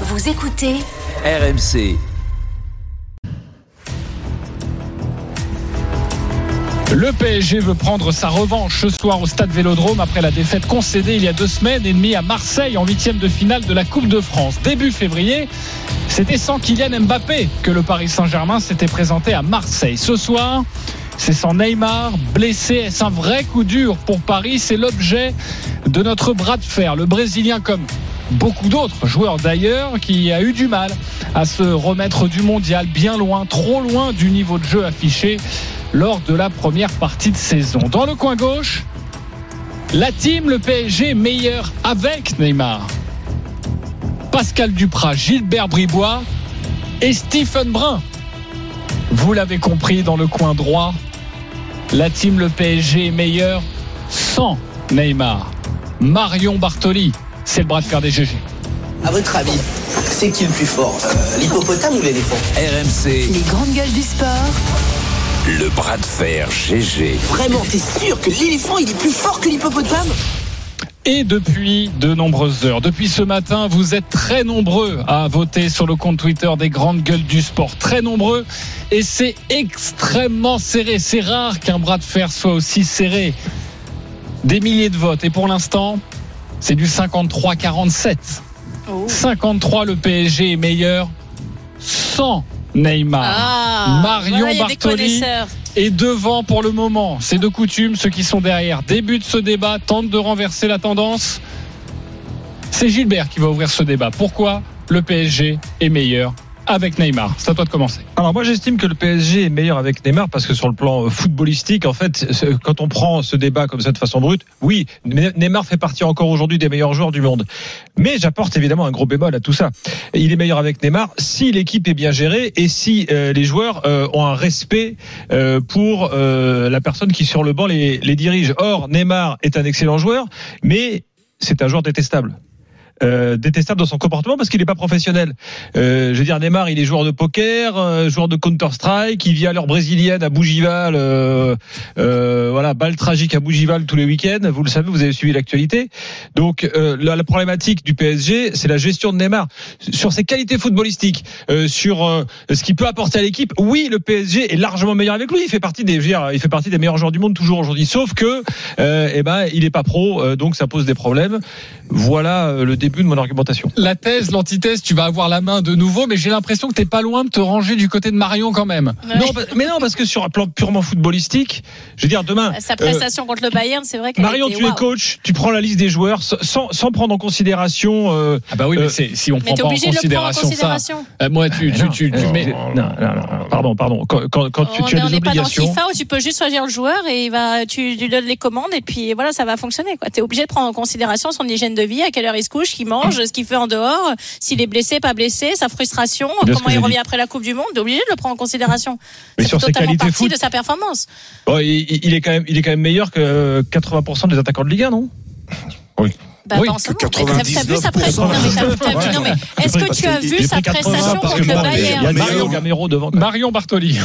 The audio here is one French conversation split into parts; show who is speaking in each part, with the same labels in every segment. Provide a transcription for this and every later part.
Speaker 1: Vous écoutez
Speaker 2: RMC.
Speaker 3: Le PSG veut prendre sa revanche ce soir au stade Vélodrome après la défaite concédée il y a deux semaines et demie à Marseille en huitième de finale de la Coupe de France. Début février, c'était sans Kylian Mbappé que le Paris Saint-Germain s'était présenté à Marseille. Ce soir, c'est sans Neymar, blessé. Est-ce un vrai coup dur pour Paris? C'est l'objet de notre bras de fer. Le Brésilien, comme beaucoup d'autres joueurs d'ailleurs, qui a eu du mal à se remettre du mondial, bien loin, trop loin du niveau de jeu affiché lors de la première partie de saison. Dans le coin gauche, la team, le PSG meilleur avec Neymar. Pascal Duprat, Gilbert Bribois et Stephen Brun. Vous l'avez compris dans le coin droit, la team, le PSG est meilleur sans Neymar. Marion Bartoli, c'est le bras de fer des GG.
Speaker 4: À votre avis, c'est qui le plus fort euh, L'hippopotame ou l'éléphant
Speaker 2: RMC,
Speaker 1: les grandes gueules du sport.
Speaker 2: le bras de fer GG.
Speaker 4: Vraiment, t'es sûr que l'éléphant il est plus fort que l'hippopotame
Speaker 3: Et depuis de nombreuses heures, depuis ce matin, vous êtes très nombreux à voter sur le compte Twitter des grandes gueules du sport. Très nombreux. Et c'est extrêmement serré. C'est rare qu'un bras de fer soit aussi serré. Des milliers de votes. Et pour l'instant, c'est du 53-47. 53, le PSG est meilleur sans Neymar.
Speaker 5: Ah,
Speaker 3: Marion
Speaker 5: voilà,
Speaker 3: Bartoli est devant pour le moment. C'est de coutume, ceux qui sont derrière débutent ce débat, tentent de renverser la tendance. C'est Gilbert qui va ouvrir ce débat. Pourquoi le PSG est meilleur avec Neymar C'est à toi de commencer.
Speaker 6: Alors moi j'estime que le PSG est meilleur avec Neymar parce que sur le plan euh, footballistique, en fait, quand on prend ce débat comme ça de façon brute, oui, Ne- Neymar fait partie encore aujourd'hui des meilleurs joueurs du monde. Mais j'apporte évidemment un gros bémol à tout ça. Il est meilleur avec Neymar si l'équipe est bien gérée et si euh, les joueurs euh, ont un respect pour la personne qui sur le banc les, les dirige. Or, Neymar est un excellent joueur, mais c'est un joueur détestable. Euh, détestable dans son comportement parce qu'il n'est pas professionnel. Euh, je veux dire, Neymar, il est joueur de poker, euh, joueur de Counter Strike, il vit à l'heure brésilienne à Bougival, euh, euh, voilà, balle tragique à Bougival tous les week-ends. Vous le savez, vous avez suivi l'actualité. Donc euh, la, la problématique du PSG, c'est la gestion de Neymar sur ses qualités footballistiques, sur ce qu'il peut apporter à l'équipe. Oui, le PSG est largement meilleur avec lui. Il fait partie des, je veux dire, il fait partie des meilleurs joueurs du monde toujours aujourd'hui. Sauf que, eh ben, il est pas pro, donc ça pose des problèmes. Voilà le début de mon argumentation.
Speaker 3: La thèse, l'antithèse, tu vas avoir la main de nouveau, mais j'ai l'impression que t'es pas loin de te ranger du côté de Marion quand même.
Speaker 6: Non, pa- mais non, parce que sur un plan purement footballistique, je veux dire, demain.
Speaker 5: Sa
Speaker 6: euh,
Speaker 5: prestation contre le Bayern, c'est vrai
Speaker 6: Marion, tu es
Speaker 5: waouh.
Speaker 6: coach, tu prends la liste des joueurs sans, sans prendre en considération. euh,
Speaker 3: Ah bah oui, mais
Speaker 6: Euh,
Speaker 3: c'est- si on prend pas en
Speaker 5: obligé de le prendre en
Speaker 3: considération ça.
Speaker 5: considération.
Speaker 3: euh, moi, tu, tu, tu, tu
Speaker 6: non,
Speaker 3: mets.
Speaker 6: non, non, non, pardon, pardon. Quand, quand, quand tu,
Speaker 5: on
Speaker 6: tu as
Speaker 5: on
Speaker 6: des
Speaker 5: n'est pas dans
Speaker 6: obligations.
Speaker 5: FIFA où tu peux juste choisir le joueur et il va, tu lui donnes les commandes et puis voilà, ça va fonctionner. Tu es obligé de prendre en considération son hygiène de vie, à quelle heure il se couche, qu'il mange, ce qu'il fait en dehors, s'il est blessé, pas blessé, sa frustration,
Speaker 6: Bien
Speaker 5: comment il revient
Speaker 6: dit.
Speaker 5: après la Coupe du Monde. Obligé de le prendre en considération.
Speaker 6: Mais sur ses
Speaker 5: totalement
Speaker 6: qualités
Speaker 5: partie
Speaker 6: foot-
Speaker 5: de sa performance.
Speaker 6: Bon, il, il est quand même, il est quand même meilleur que euh, 80% des attaquants de Ligue 1, non?
Speaker 5: Bah,
Speaker 3: Oui,
Speaker 5: pas en ce
Speaker 7: que
Speaker 5: moment. Mais t'as- T'as vu sa prestation Non, mais est-ce que tu as vu sa prestation contre le
Speaker 6: Il y a
Speaker 5: Bayern
Speaker 6: Mario Gamero devant.
Speaker 3: Marion Bartoli.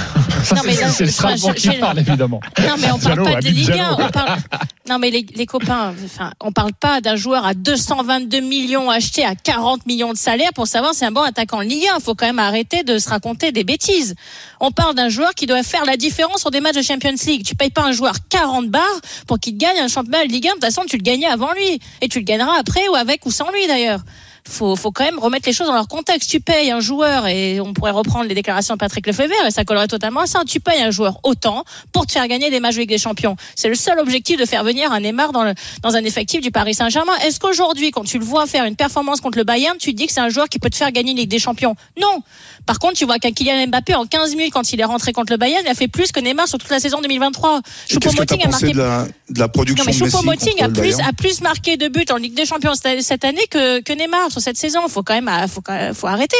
Speaker 3: Ça,
Speaker 5: Non, mais
Speaker 3: c'est-
Speaker 5: là,
Speaker 3: c'est Strasbourg qui parle, évidemment.
Speaker 5: Non, mais on parle
Speaker 6: Diallo,
Speaker 5: pas de Ligue 1.
Speaker 6: Diallo.
Speaker 5: On parle... Non, mais les, les copains, enfin, on parle pas d'un joueur à 222 millions acheté à 40 millions de salaire pour savoir si c'est un bon attaquant de Ligue 1. Il faut quand même arrêter de se raconter des bêtises. On parle d'un joueur qui doit faire la différence sur des matchs de Champions League. Tu payes pas un joueur 40 barres pour qu'il te gagne un championnat de Ligue 1. De toute façon, tu le gagnais avant lui. Et tu le gagneras après ou avec ou sans lui d'ailleurs. Faut, faut quand même remettre les choses dans leur contexte. Tu payes un joueur, et on pourrait reprendre les déclarations de Patrick Lefebvre, et ça collerait totalement à ça. Tu payes un joueur autant pour te faire gagner des matchs de Ligue des Champions. C'est le seul objectif de faire venir un Neymar dans, le, dans un effectif du Paris Saint-Germain. Est-ce qu'aujourd'hui, quand tu le vois faire une performance contre le Bayern, tu te dis que c'est un joueur qui peut te faire gagner une Ligue des Champions? Non. Par contre, tu vois qu'un Kylian Mbappé, en 15 minutes, quand il est rentré contre le Bayern, il a fait plus que Neymar sur toute la saison 2023.
Speaker 7: Et Qu'est-ce que t'as
Speaker 5: Choupo-Moting a marqué
Speaker 7: de la, de la production
Speaker 5: non mais
Speaker 7: de Messi
Speaker 5: a plus a plus marqué de buts en Ligue des Champions cette cette année que que Neymar sur cette saison. Faut quand même faut arrêter.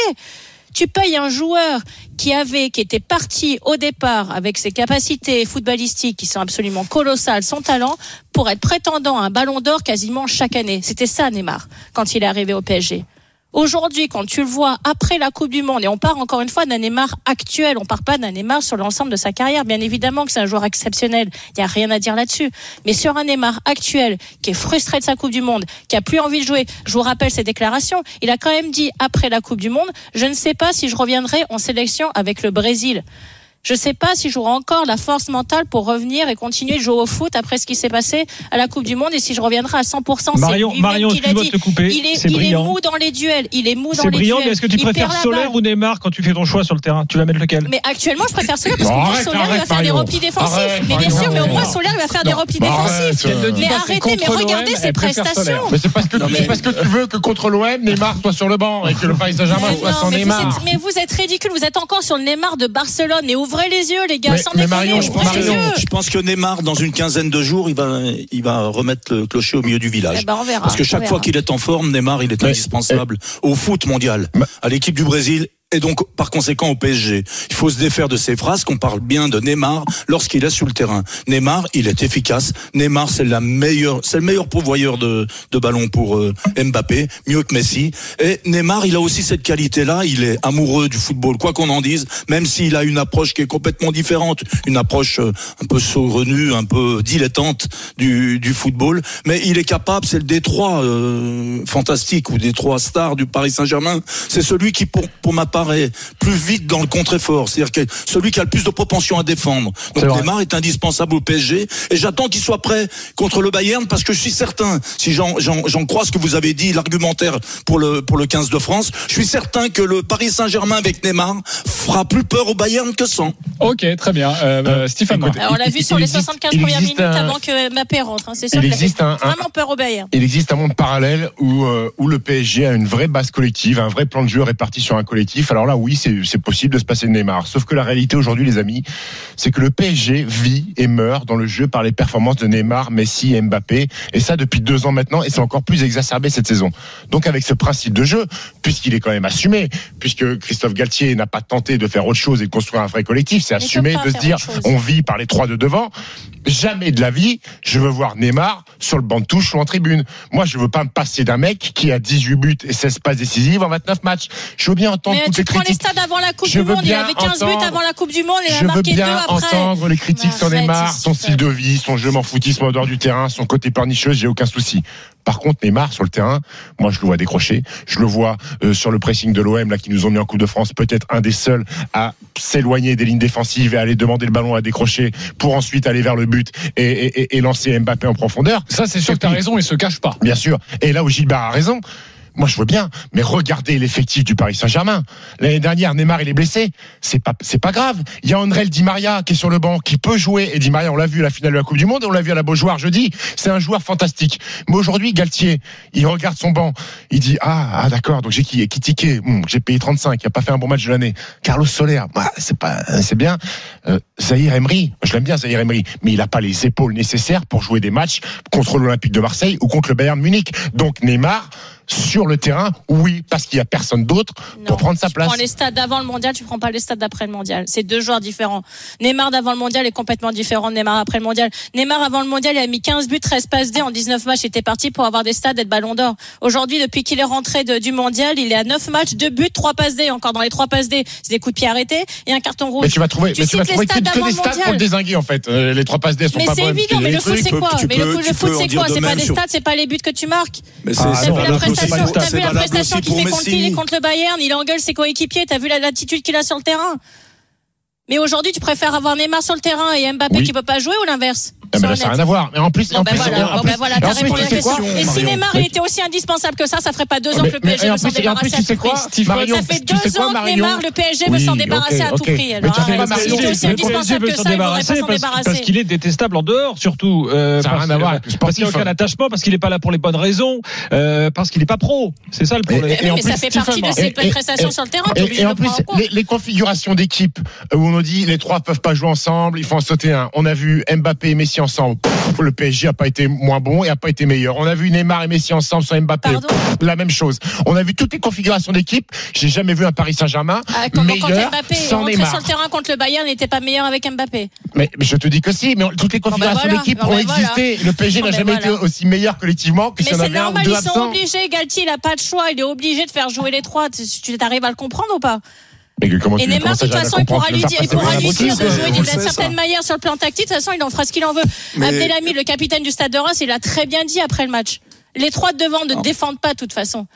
Speaker 5: Tu payes un joueur qui avait qui était parti au départ avec ses capacités footballistiques qui sont absolument colossales, son talent pour être prétendant à un Ballon d'Or quasiment chaque année. C'était ça Neymar quand il est arrivé au PSG. Aujourd'hui, quand tu le vois après la Coupe du Monde, et on part encore une fois d'un Neymar actuel, on part pas d'un Neymar sur l'ensemble de sa carrière. Bien évidemment que c'est un joueur exceptionnel, il y a rien à dire là-dessus. Mais sur un Neymar actuel, qui est frustré de sa Coupe du Monde, qui a plus envie de jouer, je vous rappelle ses déclarations, il a quand même dit après la Coupe du Monde, je ne sais pas si je reviendrai en sélection avec le Brésil. Je sais pas si j'aurai encore la force mentale pour revenir et continuer de jouer au foot après ce qui s'est passé à la Coupe du Monde et si je reviendrai à 100%. c'est
Speaker 6: Marion, Marion, de
Speaker 5: dit.
Speaker 6: te couper.
Speaker 5: Il est,
Speaker 6: C'est
Speaker 5: il est
Speaker 6: brillant.
Speaker 5: mou dans les duels. Il est mou dans
Speaker 6: C'est
Speaker 5: les
Speaker 6: brillant,
Speaker 5: duels.
Speaker 6: mais est-ce que tu
Speaker 5: Il
Speaker 6: préfères Solaire ou Neymar quand tu fais ton choix sur le terrain? Tu vas mettre lequel?
Speaker 5: Mais actuellement, je préfère Solaire parce que
Speaker 1: arrête,
Speaker 5: Solaire, il va
Speaker 1: arrête,
Speaker 5: faire des replis défensifs.
Speaker 1: Arrête,
Speaker 5: mais bien sûr, mais au moins, Solaire, il va faire des replis
Speaker 1: Bah,
Speaker 5: défensifs.
Speaker 1: arrête.
Speaker 6: Ne
Speaker 5: Mais arrêtez, mais regardez ses prestations.
Speaker 1: Mais c'est parce que tu-
Speaker 4: mais-
Speaker 1: c'est parce que tu veux que contre l'OM, Neymar soit sur le banc et que le Paris Saint-Germain
Speaker 5: Mais
Speaker 1: soit sans
Speaker 5: mais vous,
Speaker 1: Neymar.
Speaker 5: êtes, mais vous êtes ridicule, vous êtes encore sur le Neymar de Barcelone. Et ouvrez les yeux, les gars,
Speaker 1: Mais-
Speaker 5: sans
Speaker 1: mais
Speaker 5: déconner,
Speaker 1: Marion, je pense que-
Speaker 5: yeux.
Speaker 4: Je pense que Neymar, dans une quinzaine de jours, il va, il va remettre le clocher au milieu du village.
Speaker 5: Eh ben, on verra,
Speaker 4: Parce que
Speaker 5: on
Speaker 4: chaque
Speaker 5: verra.
Speaker 4: fois qu'il est en forme, Neymar, il est
Speaker 1: Mais-
Speaker 4: indispensable au foot mondial, à l'équipe du Brésil. Et donc, par conséquent, au PSG, il faut se défaire de ces phrases qu'on parle bien de Neymar lorsqu'il est sur le terrain. Neymar, il est efficace. Neymar, c'est la meilleure, c'est le meilleur pourvoyeur de, de ballons pour euh, Mbappé, mieux que Messi. Et Neymar, il a aussi cette qualité-là. Il est amoureux du football, quoi qu'on en dise, même s'il a une approche qui est complètement différente, une approche euh, un peu saugrenue, un peu dilettante du, du football. Mais il est capable, c'est le Détroit euh, fantastique ou Détroit star du Paris Saint-Germain. C'est celui qui, pour, pour ma part, est plus vite dans le contre-effort. C'est-à-dire que celui qui a le plus de propension à défendre. Donc. Neymar est indispensable au PSG et j'attends qu'il soit prêt contre le Bayern parce que je suis certain, si j'en, crois ce que vous avez dit, l'argumentaire pour le, pour le 15 de France, je suis certain que le Paris Saint-Germain avec Neymar fera plus peur au Bayern que sans.
Speaker 3: Ok, très bien. Euh, euh, Stéphane.
Speaker 1: écoute,
Speaker 5: Alors, on l'a vu
Speaker 1: il
Speaker 5: sur les
Speaker 1: existe-
Speaker 5: 75
Speaker 1: il
Speaker 5: premières minutes
Speaker 1: un-
Speaker 5: avant que Mbappé rentre. hein. C'est sûr
Speaker 1: Il
Speaker 5: qu'il fait
Speaker 1: un-
Speaker 5: vraiment peur au Bayern.
Speaker 1: Il existe un monde parallèle où, euh, où le PSG a une vraie base collective, un vrai plan de jeu réparti sur un collectif. Alors là, oui, c'est possible de se passer de Neymar. Sauf que la réalité aujourd'hui, les amis, c'est que le PSG vit et meurt dans le jeu par les performances de Neymar, Messi et Mbappé. Et ça depuis deux ans maintenant, et c'est encore plus exacerbé cette saison. Donc avec ce principe de jeu, puisqu'il est quand même assumé, puisque Christophe Galtier n'a pas tenté de faire autre chose et de construire un vrai collectif, c'est assumé de se dire on vit par les trois de devant. Jamais de la vie, je veux voir Neymar sur le banc de touche ou en tribune. Moi, je veux pas me passer d'un mec qui a 18 buts et 16 passes décisives en 29 matchs. Je veux bien entendre toutes
Speaker 5: tu
Speaker 1: les
Speaker 5: prends les stades avant la Coupe
Speaker 1: Je
Speaker 5: du
Speaker 1: veux
Speaker 5: Monde. Il
Speaker 1: bien
Speaker 5: avait 15 buts
Speaker 1: entendre-
Speaker 5: avant la Coupe du Monde. Il a
Speaker 1: Je veux
Speaker 5: marqué deux
Speaker 1: bien
Speaker 5: après.
Speaker 1: entendre les critiques sur Neymar, son style de vie, son jeu m'en foutisme en dehors du terrain, son côté pernicheux, j'ai aucun souci. Par contre, Neymar sur le terrain, moi je le vois décrocher. Je le vois euh, sur le pressing de l'OM là qui nous ont mis en Coupe de France, peut-être un des seuls à s'éloigner des lignes défensives et aller demander le ballon à décrocher pour ensuite aller vers le but et, et- et- et lancer Mbappé en profondeur.
Speaker 3: Ça, c'est sûr que tu as raison, il se cache pas.
Speaker 1: Bien sûr. Et là où Gilbert a raison, moi je veux bien, mais regardez l'effectif du Paris Saint-Germain. L'année dernière, Neymar il est blessé, c'est pas c'est pas grave. Il y a Andrel Di Maria qui est sur le banc, qui peut jouer. Et Di Maria, on l'a vu à la finale de la Coupe du Monde, on l'a vu à la Beaujoire jeudi. C'est un joueur fantastique. Mais aujourd'hui, Galtier, il regarde son banc, il dit ah ah d'accord, donc j'ai qui qui Hum, j'ai payé 35, il a pas fait un bon match de l'année. Carlos Soler, bah, c'est pas c'est bien. Euh, Zahir Emery, je l'aime bien Zahir Emery, mais il a pas les épaules nécessaires pour jouer des matchs contre l'Olympique de Marseille ou contre le Bayern Munich. Donc Neymar sur le terrain, oui, parce qu'il y a personne d'autre pour prendre sa
Speaker 5: tu
Speaker 1: place.
Speaker 5: prends les stades d'avant le mondial, tu prends pas les stades d'après le mondial. C'est deux joueurs différents. Neymar d'avant le mondial est complètement différent de Neymar après le mondial. Neymar avant le mondial, il a mis 15 buts, 13 passes D en 19 matchs. Il était parti pour avoir des stades et de ballon d'or. Aujourd'hui, depuis qu'il est rentré de- du mondial, il est à 9 matchs, 2 buts, 3 passes D. Encore dans les 3 passes D, c'est des coups de pied arrêtés et un carton rouge.
Speaker 1: Mais tu vas trouver,
Speaker 5: Tu
Speaker 1: mais tu vas trouver
Speaker 5: stades
Speaker 1: que des
Speaker 5: mondial.
Speaker 1: pour le désinguer en fait. Euh, Les trois passes D sont
Speaker 5: Mais
Speaker 1: pas
Speaker 5: c'est
Speaker 1: bonnes.
Speaker 5: évident,
Speaker 1: Il y a
Speaker 5: mais
Speaker 1: des
Speaker 5: le foot c'est quoi?
Speaker 4: tu
Speaker 5: Mais le,
Speaker 4: tu
Speaker 5: foot c'est quoi? C'est pas
Speaker 4: sur-
Speaker 5: stades, c'est pas les buts que tu marques.
Speaker 4: Mais
Speaker 1: Ah, c'est
Speaker 5: prestation, t'as vu la prestation qu'il fait contre. Lille et contre le Bayern, il engueule ses coéquipiers, t'as vu la- l'attitude qu'il a sur le terrain. Mais aujourd'hui, tu préfères avoir Neymar sur le terrain et Mbappé
Speaker 1: Oui.
Speaker 5: qui peut pas jouer ou l'inverse?
Speaker 1: Mais là, ça n'a rien à voir. Mais en plus, en plus.
Speaker 5: Et si Neymar il était aussi indispensable que ça, ça ferait pas deux ans que le PSG veut s'en débarrasser à tout prix. Ça fait deux ans que Neymar, le PSG veut s'en débarrasser à tout prix.
Speaker 1: Le
Speaker 3: PSG
Speaker 5: indispensable
Speaker 3: veut
Speaker 5: que
Speaker 3: s'en débarrasser parce, qu'il est détestable en dehors, surtout. euh,
Speaker 1: Ça n'a rien à voir
Speaker 3: Parce qu'il n'a
Speaker 1: sportif.
Speaker 3: aucun attachement, parce qu'il n'est pas là pour les bonnes raisons, euh, parce qu'il n'est pas pro. C'est ça le problème.
Speaker 5: Mais ça fait partie de ses prestations sur le terrain,
Speaker 1: Et, en plus, les, les configurations d'équipe où on nous dit les trois peuvent pas jouer ensemble, il faut en sauter un. On a vu Mbappé et Messi Messi ensemble, pff, le PSG a pas été moins bon et a pas été meilleur. On a vu Neymar et Messi ensemble sur Mbappé,
Speaker 5: Pardon
Speaker 1: pff, la même chose. On a vu toutes les configurations d'équipe. J'ai jamais vu un Paris Saint-Germain
Speaker 5: Ah,
Speaker 1: meilleur
Speaker 5: Mbappé
Speaker 1: sans Neymar.
Speaker 5: sur le terrain contre le Bayern, n'était pas meilleur avec Mbappé.
Speaker 1: Mais, mais je te dis que si, mais on- toutes les configurations
Speaker 5: voilà.
Speaker 1: d'équipe ont
Speaker 5: ben voilà.
Speaker 1: existé. Le PSG n'a
Speaker 5: ben
Speaker 1: jamais
Speaker 5: voilà.
Speaker 1: été aussi meilleur collectivement que
Speaker 5: Mais
Speaker 1: si on
Speaker 5: c'est
Speaker 1: avait un ou
Speaker 5: normal,
Speaker 1: deux
Speaker 5: ils sont obligés. Galtier, il n'a pas de choix. Il est obligé de faire jouer les trois. Tu tu arrives à le comprendre ou pas?
Speaker 1: Mais comment
Speaker 5: Et
Speaker 1: tu-
Speaker 5: Neymar, de toute façon, il pourra lui dire, pourra lui dire de jouer d'une certaine manière sur le plan tactique. De toute façon, il en fera ce qu'il en veut.
Speaker 4: Mais-
Speaker 5: Abdelhamid, le capitaine du Stade de Reims, il a très bien dit après le match. Les trois de devant ne défendent pas de toute façon.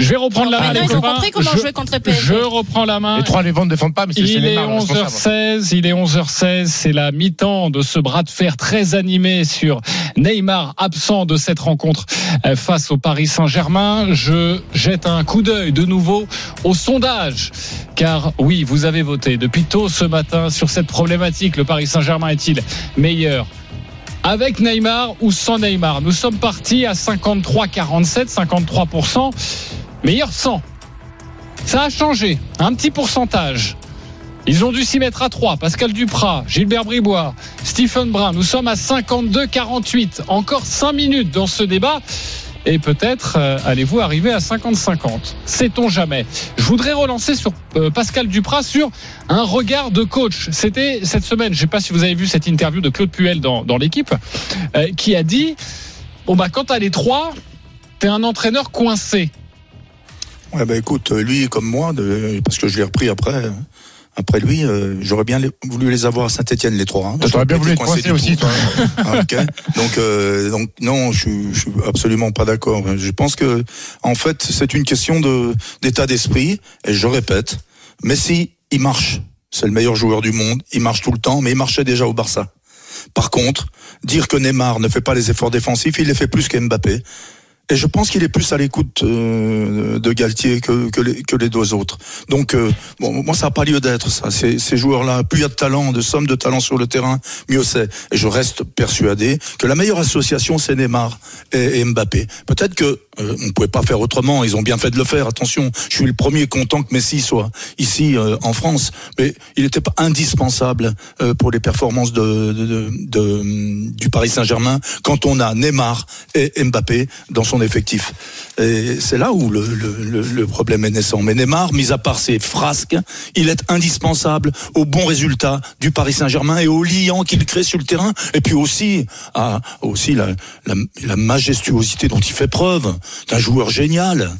Speaker 3: Je vais reprendre la main.
Speaker 5: Ils ont compris comment
Speaker 3: je,
Speaker 5: jouer contre le PSG.
Speaker 3: Je reprends la main.
Speaker 1: Les trois, les ventes ne défendent pas, mais c'est
Speaker 3: Il est
Speaker 1: Neymar le responsable.
Speaker 3: 11h16, il est 11h16, c'est la mi-temps de ce bras de fer très animé sur Neymar, absent de cette rencontre euh, face au Paris Saint-Germain. Je jette un coup d'œil de nouveau au sondage, car oui, vous avez voté depuis tôt ce matin sur cette problématique. Le Paris Saint-Germain est-il meilleur avec Neymar ou sans Neymar? Nous sommes partis à 53-47, 53%, meilleur sans. Ça a changé, un petit pourcentage. Ils ont dû s'y mettre à 3. Pascal Duprat, Gilbert Bribois, Stephen Brun. Nous sommes à 52-48. Encore 5 minutes dans ce débat. Et peut-être euh, allez-vous arriver à 50-50. Sait-on jamais. Je voudrais relancer sur euh, Pascal Duprat sur un regard de coach. C'était cette semaine, je ne sais pas si vous avez vu cette interview de Claude Puel dans, dans l'équipe, euh, qui a dit, bon bah quand t'as les trois, t'es un entraîneur coincé.
Speaker 4: Ouais, bah écoute, lui comme moi, de, parce que je l'ai repris après. Après lui, euh, j'aurais bien les- voulu les avoir à Saint-Etienne les trois. hein.
Speaker 1: Toi, T'aurais bien
Speaker 4: J'aurais
Speaker 1: voulu coincé
Speaker 4: du
Speaker 1: aussi, toi.
Speaker 4: Ah. Donc, euh, donc non, je suis, je suis absolument pas d'accord. Je pense que, en fait, c'est une question de d'état d'esprit. Et je répète, Messi, il marche. C'est le meilleur joueur du monde. Il marche tout le temps, mais il marchait déjà au Barça. Par contre, dire que Neymar ne fait pas les efforts défensifs, il les fait plus qu'Mbappé. Et je pense qu'il est plus à l'écoute euh, de Galtier que, que, les, deux autres. Donc, euh, bon, moi, ça n'a pas lieu d'être, ça. Ces, ces joueurs-là, plus il y a de talent, de somme de talent sur le terrain, mieux c'est. Et je reste persuadé que la meilleure association, c'est Neymar et, et Mbappé. Peut-être que euh, on pouvait pas faire autrement. Ils ont bien fait de le faire. Attention, je suis le premier content que Messi soit ici euh, en France, mais il n'était pas indispensable euh, pour les performances de, de, de- du Paris Saint-Germain quand on a Neymar et Mbappé dans son effectif. Et c'est là où le, le, le, problème est naissant. Mais Neymar, mis à part ses frasques, il est indispensable au bon résultat du Paris Saint-Germain et au liant qu'il crée sur le terrain, et puis aussi à aussi la, la, la majestuosité dont il fait preuve d'un joueur génial.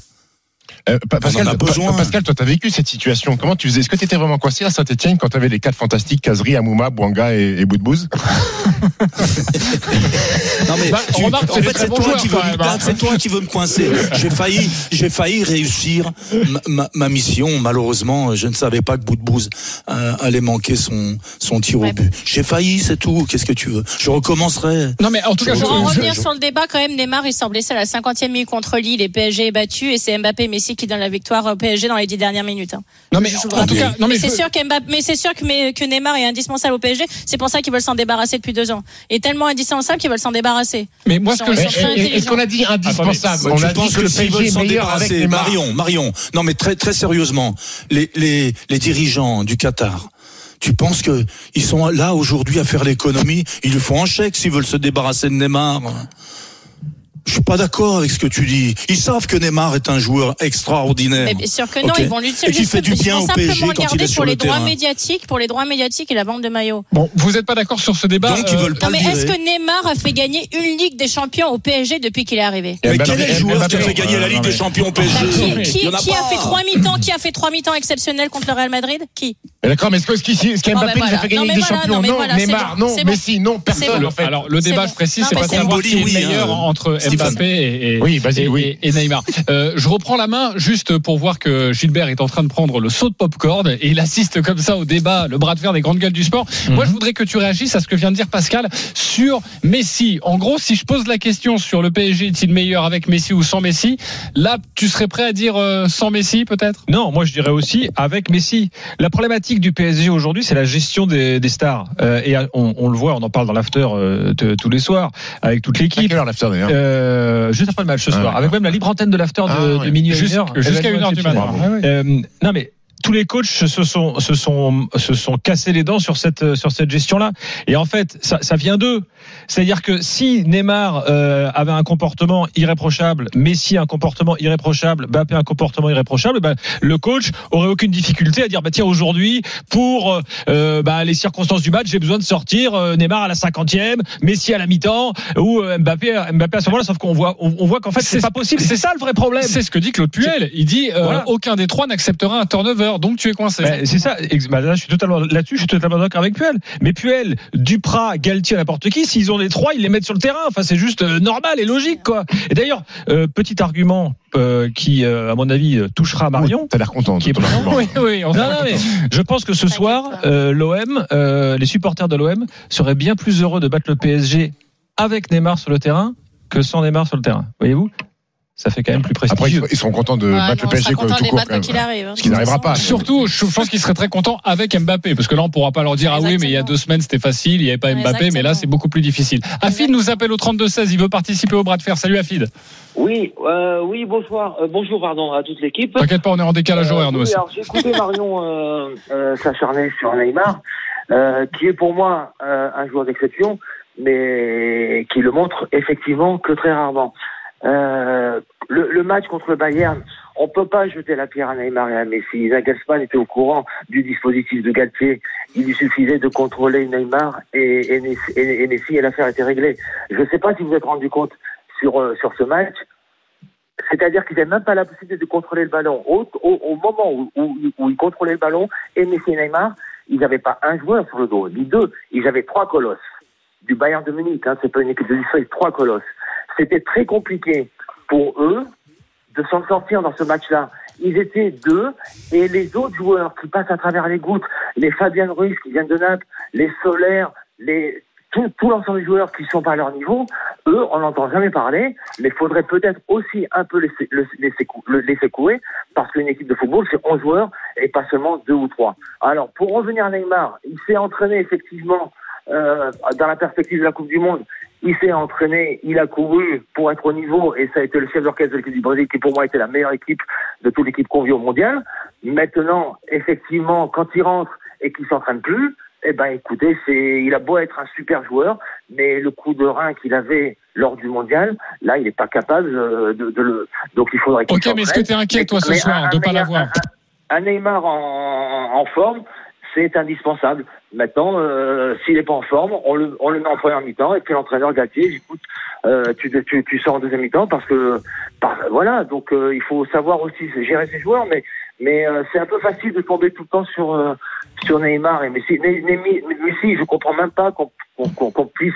Speaker 1: Euh, Pa- Pascal,
Speaker 4: en a besoin.
Speaker 1: Pascal, toi, t'as vécu cette situation. Comment tu faisais? Est-ce que tu étais vraiment coincé à Saint-Etienne quand t'avais les quatre fantastiques, Kazri, Amouma, Bouanga et, et Boudbouz?
Speaker 4: Non mais
Speaker 3: Bah,
Speaker 4: tu-
Speaker 3: remarque,
Speaker 4: en fait c'est toi qui veux
Speaker 3: hein.
Speaker 4: c'est toi qui veux me coincer. J'ai failli, j'ai failli réussir ma, ma- ma mission. Malheureusement, je ne savais pas que Boudbouz euh, allait manquer son son tir au but. J'ai failli, c'est tout. Qu'est-ce que tu veux? Je recommencerai.
Speaker 3: Non mais en tout cas, je,
Speaker 5: Pour en
Speaker 3: je-
Speaker 5: revenir
Speaker 3: je-
Speaker 5: sur le débat, quand même, Neymar, il blessé à la 50e minute contre Lille et PSG est battu et c'est Mbappé Messi qui donnent la victoire au PSG dans les dix dernières minutes. hein.
Speaker 3: non mais en tout cas, non mais
Speaker 5: mais c'est sûr qu'Mbappé, mais c'est sûr que, mais- que Neymar est indispensable au PSG. C'est pour ça qu'ils veulent s'en débarrasser depuis deux ans. Et tellement indispensable qu'ils veulent s'en débarrasser.
Speaker 3: mais moi ce
Speaker 1: Est-ce qu'on a dit indispensable On
Speaker 4: tu
Speaker 1: a dit
Speaker 4: penses
Speaker 1: que le PSG est
Speaker 4: s'en
Speaker 1: meilleur avec
Speaker 4: débarrasser,
Speaker 1: Neymar.
Speaker 4: Marion, Marion. Non, mais très, très sérieusement, les, les, les dirigeants du Qatar. Tu penses que ils sont là aujourd'hui à faire l'économie? Ils lui font un chèque s'ils veulent se débarrasser de Neymar. Je suis pas d'accord avec ce que tu dis. Ils savent que Neymar est un joueur extraordinaire.
Speaker 5: Mais bien sûr que non,
Speaker 4: Ok.
Speaker 5: ils vont lutter.
Speaker 4: Et qui fait du
Speaker 5: ils
Speaker 4: bien
Speaker 5: vont
Speaker 4: au
Speaker 5: simplement
Speaker 4: PSG quand il est
Speaker 5: pour
Speaker 4: sur
Speaker 5: les
Speaker 4: le
Speaker 5: droits
Speaker 4: terrain.
Speaker 5: médiatiques, pour les droits médiatiques et la vente de maillots.
Speaker 3: bon, vous n'êtes pas d'accord sur ce débat
Speaker 4: Donc ils
Speaker 3: euh,
Speaker 4: veulent pas
Speaker 5: Non, mais est-ce que Neymar a fait gagner une Ligue des Champions au PSG depuis qu'il est arrivé
Speaker 4: Mais
Speaker 1: Mbappé-
Speaker 4: quel est le joueur qui a
Speaker 1: Mbappé-
Speaker 4: fait gagner la
Speaker 3: Euh,
Speaker 4: Ligue
Speaker 3: non,
Speaker 4: des Champions au
Speaker 5: Bah,
Speaker 4: PSG
Speaker 5: qui,
Speaker 3: mais-
Speaker 5: qui-
Speaker 4: Il y en a
Speaker 5: qui a fait trois mi-temps Qui a fait trois mi-temps exceptionnels contre le Real Madrid? Qui?
Speaker 1: Mais D'accord, mais est-ce que ce qui-
Speaker 5: ben
Speaker 1: nous a fait gagner
Speaker 5: Non,
Speaker 1: des champions
Speaker 5: non, mais
Speaker 1: Non,
Speaker 5: voilà, c'est
Speaker 1: Neymar, non. Messi, non, personne.
Speaker 3: Alors le débat, je précise,
Speaker 5: Non,
Speaker 3: c'est pas savoir qui est meilleur
Speaker 4: euh,
Speaker 3: entre. Mbappé et, et-
Speaker 1: Oui, vas-y,
Speaker 3: et-
Speaker 1: oui.
Speaker 3: et- Neymar. Euh, je reprends la main juste pour voir que Gilbert est en train de prendre le saut de popcorn et il assiste comme ça au débat, le bras de fer des grandes gueules du sport. Moi, je voudrais que tu réagisses à ce que vient de dire Pascal sur Messi. En gros, si je pose la question sur le PSG est-il meilleur avec Messi ou sans Messi, là, tu serais prêt à dire euh, sans Messi peut-être?
Speaker 6: Non, moi je dirais aussi avec Messi. La problématique du PSG aujourd'hui, c'est la gestion des, des stars. Euh, et on, on le voit, on en parle dans l'after euh, tous les soirs avec toute
Speaker 1: À
Speaker 6: l'équipe.
Speaker 1: quelle heure l'after d'ailleurs?
Speaker 6: Euh, juste après le match ce
Speaker 1: Ah,
Speaker 6: soir, avec même la libre antenne de l'after de,
Speaker 1: Ah,
Speaker 6: de minuit à
Speaker 3: Jusqu'à
Speaker 6: une heure.
Speaker 3: jusqu'à
Speaker 6: Événement
Speaker 3: une heure du
Speaker 6: exceptionnel.
Speaker 3: matin. Ouais.
Speaker 6: Euh, non mais tous les coachs se sont se sont se sont cassés les dents sur cette sur cette gestion-là. Et en fait, ça, ça vient d'eux. C'est-à-dire que si Neymar euh, avait un comportement irréprochable, Messi un comportement irréprochable, Mbappé un comportement irréprochable, ben, le coach aurait aucune difficulté à dire bah tiens aujourd'hui pour euh, bah, les circonstances du match, j'ai besoin de sortir euh, Neymar à la cinquantième, Messi à la mi-temps ou euh, Mbappé Mbappé à ce moment-là. Sauf qu'on voit on, on voit qu'en fait c'est
Speaker 3: C'est-
Speaker 6: pas possible. C'est ça le vrai problème.
Speaker 3: C'est ce que dit Claude Puel. Il dit euh,
Speaker 6: Voilà.
Speaker 3: aucun des trois n'acceptera un turnover, donc tu es coincé.
Speaker 6: Ben, c'est ça. Bah, là, je suis totalement là-dessus. Je suis totalement d'accord avec Puel. Mais Puel, Duprat, Galtier, n'importe qui, s'ils ont les trois, ils les mettent sur le terrain. Enfin, c'est juste euh, normal et logique, quoi. Et d'ailleurs, euh, petit argument euh, qui, euh, à mon avis, touchera Marion.
Speaker 1: T'as l'air content.
Speaker 6: Qui est
Speaker 3: oui, oui. on
Speaker 6: Non, non, mais je pense que ce soir, euh, l'OM, euh, les supporters de l'OM seraient bien plus heureux de battre le PSG avec Neymar sur le terrain que sans Neymar sur le terrain. Voyez-vous? Ça fait quand même plus
Speaker 1: Après,
Speaker 6: prestigieux.
Speaker 1: ils seront contents de
Speaker 5: Ouais,
Speaker 1: battre
Speaker 5: non,
Speaker 1: le PSG quoi, tout court.
Speaker 5: battre
Speaker 1: quand
Speaker 5: qu'il arrive. hein.
Speaker 1: Ce qui n'arrivera pas.
Speaker 3: Surtout, je pense qu'il serait très content avec Mbappé, parce que là, on pourra pas leur dire ah oui, mais il y a deux semaines c'était facile, il n'y avait pas Mbappé, mais là c'est beaucoup plus difficile. Afid nous appelle au 32 16, il veut participer au bras de fer. Salut Afid.
Speaker 7: Oui, euh, oui, bonsoir, euh, bonjour, pardon, à toute l'équipe.
Speaker 3: T'inquiète pas, on est en décalage
Speaker 7: Euh,
Speaker 3: horaire nous
Speaker 7: oui,
Speaker 3: aussi.
Speaker 7: alors j'ai écouté Marion euh, euh, s'acharner sur Neymar, euh, qui est pour moi euh, un joueur d'exception, mais qui le montre effectivement que très rarement. Euh, le, match contre le Bayern, on peut pas jeter la pierre à Neymar et à Messi. Nagelsmann était au courant du dispositif de Galtier. Il lui suffisait de contrôler Neymar et, Messi- et- l'affaire était réglée. Je ne sais pas si vous êtes rendu compte sur, euh, sur ce match. C'est-à-dire qu'ils n'avaient même pas la possibilité de contrôler le ballon. Au, moment où, ils contrôlaient le ballon, et Messi et Neymar, ils n'avaient pas un joueur sur le dos, ni deux. Ils avaient trois colosses. Du Bayern de Munich, hein, c'est pas une équipe de Detroit, trois colosses. C'était très compliqué pour eux de s'en sortir dans ce match-là. Ils étaient deux, et les autres joueurs qui passent à travers les gouttes, les Fabian Ruiz qui viennent de Naples, les Solaire, les, tout, l'ensemble des joueurs qui sont pas à leur niveau, eux, on n'entend jamais parler, mais il faudrait peut-être aussi un peu laisser, le- laisser, cou- le laisser couler, parce qu'une équipe de football, c'est 11 joueurs et pas seulement deux ou trois. Alors, pour revenir à Neymar, il s'est entraîné effectivement euh, dans la perspective de la Coupe du Monde. Il s'est entraîné, il a couru pour être au niveau, et ça a été le chef d'orchestre de l'équipe du Brésil, qui pour moi était la meilleure équipe de toute l'équipe conviée au mondial. Maintenant, effectivement, quand il rentre et qu'il s'entraîne plus, eh ben, écoutez, c'est, il a beau être un super joueur, mais le coup de rein qu'il avait lors du mondial, là, il n'est pas capable euh, de, de le. Donc, il faudrait qu'il
Speaker 3: Ok, mais est-ce que tu es inquiet toi ce
Speaker 7: Mais
Speaker 3: soir
Speaker 7: un-
Speaker 3: de
Speaker 7: un
Speaker 3: pas l'avoir
Speaker 7: un, un Neymar en, en forme, c'est indispensable. Maintenant, euh, s'il n'est pas en forme, on le, on le met en première mi-temps et puis l'entraîneur Galtier, écoute, euh, tu, tu, tu sors en deuxième mi-temps parce que, par- voilà, donc euh, il faut savoir aussi gérer ses joueurs, mais, mais euh, c'est un peu facile de tomber tout le temps sur, euh, sur Neymar et Messi. Messi, je comprends même pas qu'on qu'on- qu'on puisse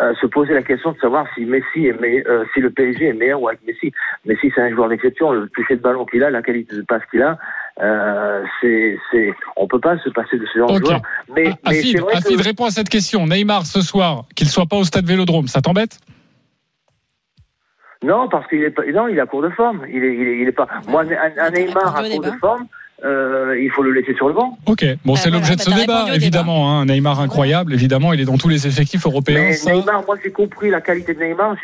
Speaker 7: euh, se poser la question de savoir si Messi est me- euh, si le PSG est meilleur ou avec Messi. Messi, c'est un joueur d'exception. Le toucher de ballon qu'il a, la qualité de passe qu'il a, euh, c'est, c'est, on peut pas se passer de ce genre de joueur. Mais, mais
Speaker 3: Afid,
Speaker 7: c'est vrai
Speaker 3: Afid
Speaker 7: que
Speaker 3: réponds à cette question. Neymar ce soir, qu'il soit pas au stade Vélodrome, ça t'embête?
Speaker 7: Non, parce qu'il est pas, non, il est à court de forme. Il est, il est, il est pas. Moi, un, un Neymar à court de forme, euh, il faut le laisser sur le banc.
Speaker 3: Ok, bon
Speaker 5: Ah,
Speaker 3: c'est
Speaker 5: voilà,
Speaker 3: l'objet de
Speaker 5: bah,
Speaker 3: ce
Speaker 5: t'as
Speaker 3: débat, évidemment. Hein, Neymar incroyable, évidemment, il est dans tous les effectifs européens.
Speaker 7: Mais
Speaker 3: ça.
Speaker 7: Neymar, moi j'ai compris la qualité de Neymar.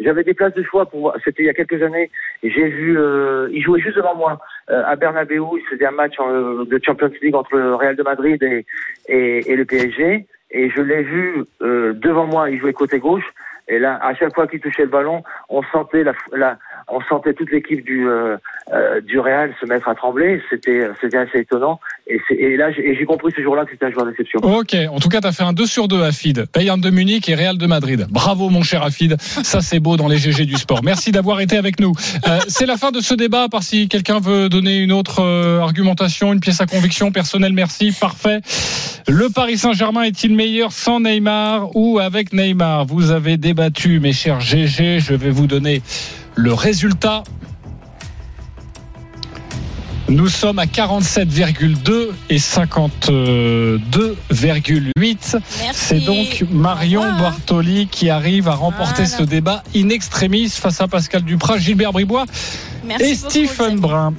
Speaker 7: J'avais des places de choix pour voir. C'était il y a quelques années. J'ai vu, euh, il jouait juste devant moi euh, à Bernabeu. Il faisait un match euh, de Champions League entre le Real de Madrid et, et, et le PSG. Et je l'ai vu euh, devant moi. Il jouait côté gauche. Et là, à chaque fois qu'il touchait le ballon, on sentait la, la on sentait toute l'équipe du euh, euh, du Real se mettre à trembler. C'était c'était assez étonnant. Et, et là, j'ai compris ce jour-là que c'était un joueur d'exception.
Speaker 3: Ok, en tout cas, tu as fait un 2 sur 2 Afid. Bayern de Munich et Real de Madrid. Bravo mon cher Afid, ça c'est beau dans les GG du sport. Merci d'avoir été avec nous. Euh, c'est la fin de ce débat, à part si quelqu'un veut donner une autre euh, argumentation, une pièce à conviction personnelle, merci, parfait. Le Paris Saint-Germain est-il meilleur sans Neymar ou avec Neymar? Vous avez débattu, mes chers GG, je vais vous donner le résultat. Nous sommes à 47,2 et 52,8.
Speaker 5: Merci.
Speaker 3: C'est donc Marion. Bartoli qui arrive à remporter
Speaker 5: Voilà.
Speaker 3: ce débat in extremis face à Pascal Duprat, Gilbert Bribois
Speaker 5: Merci
Speaker 3: et
Speaker 5: beaucoup,
Speaker 3: Stephen. Brun.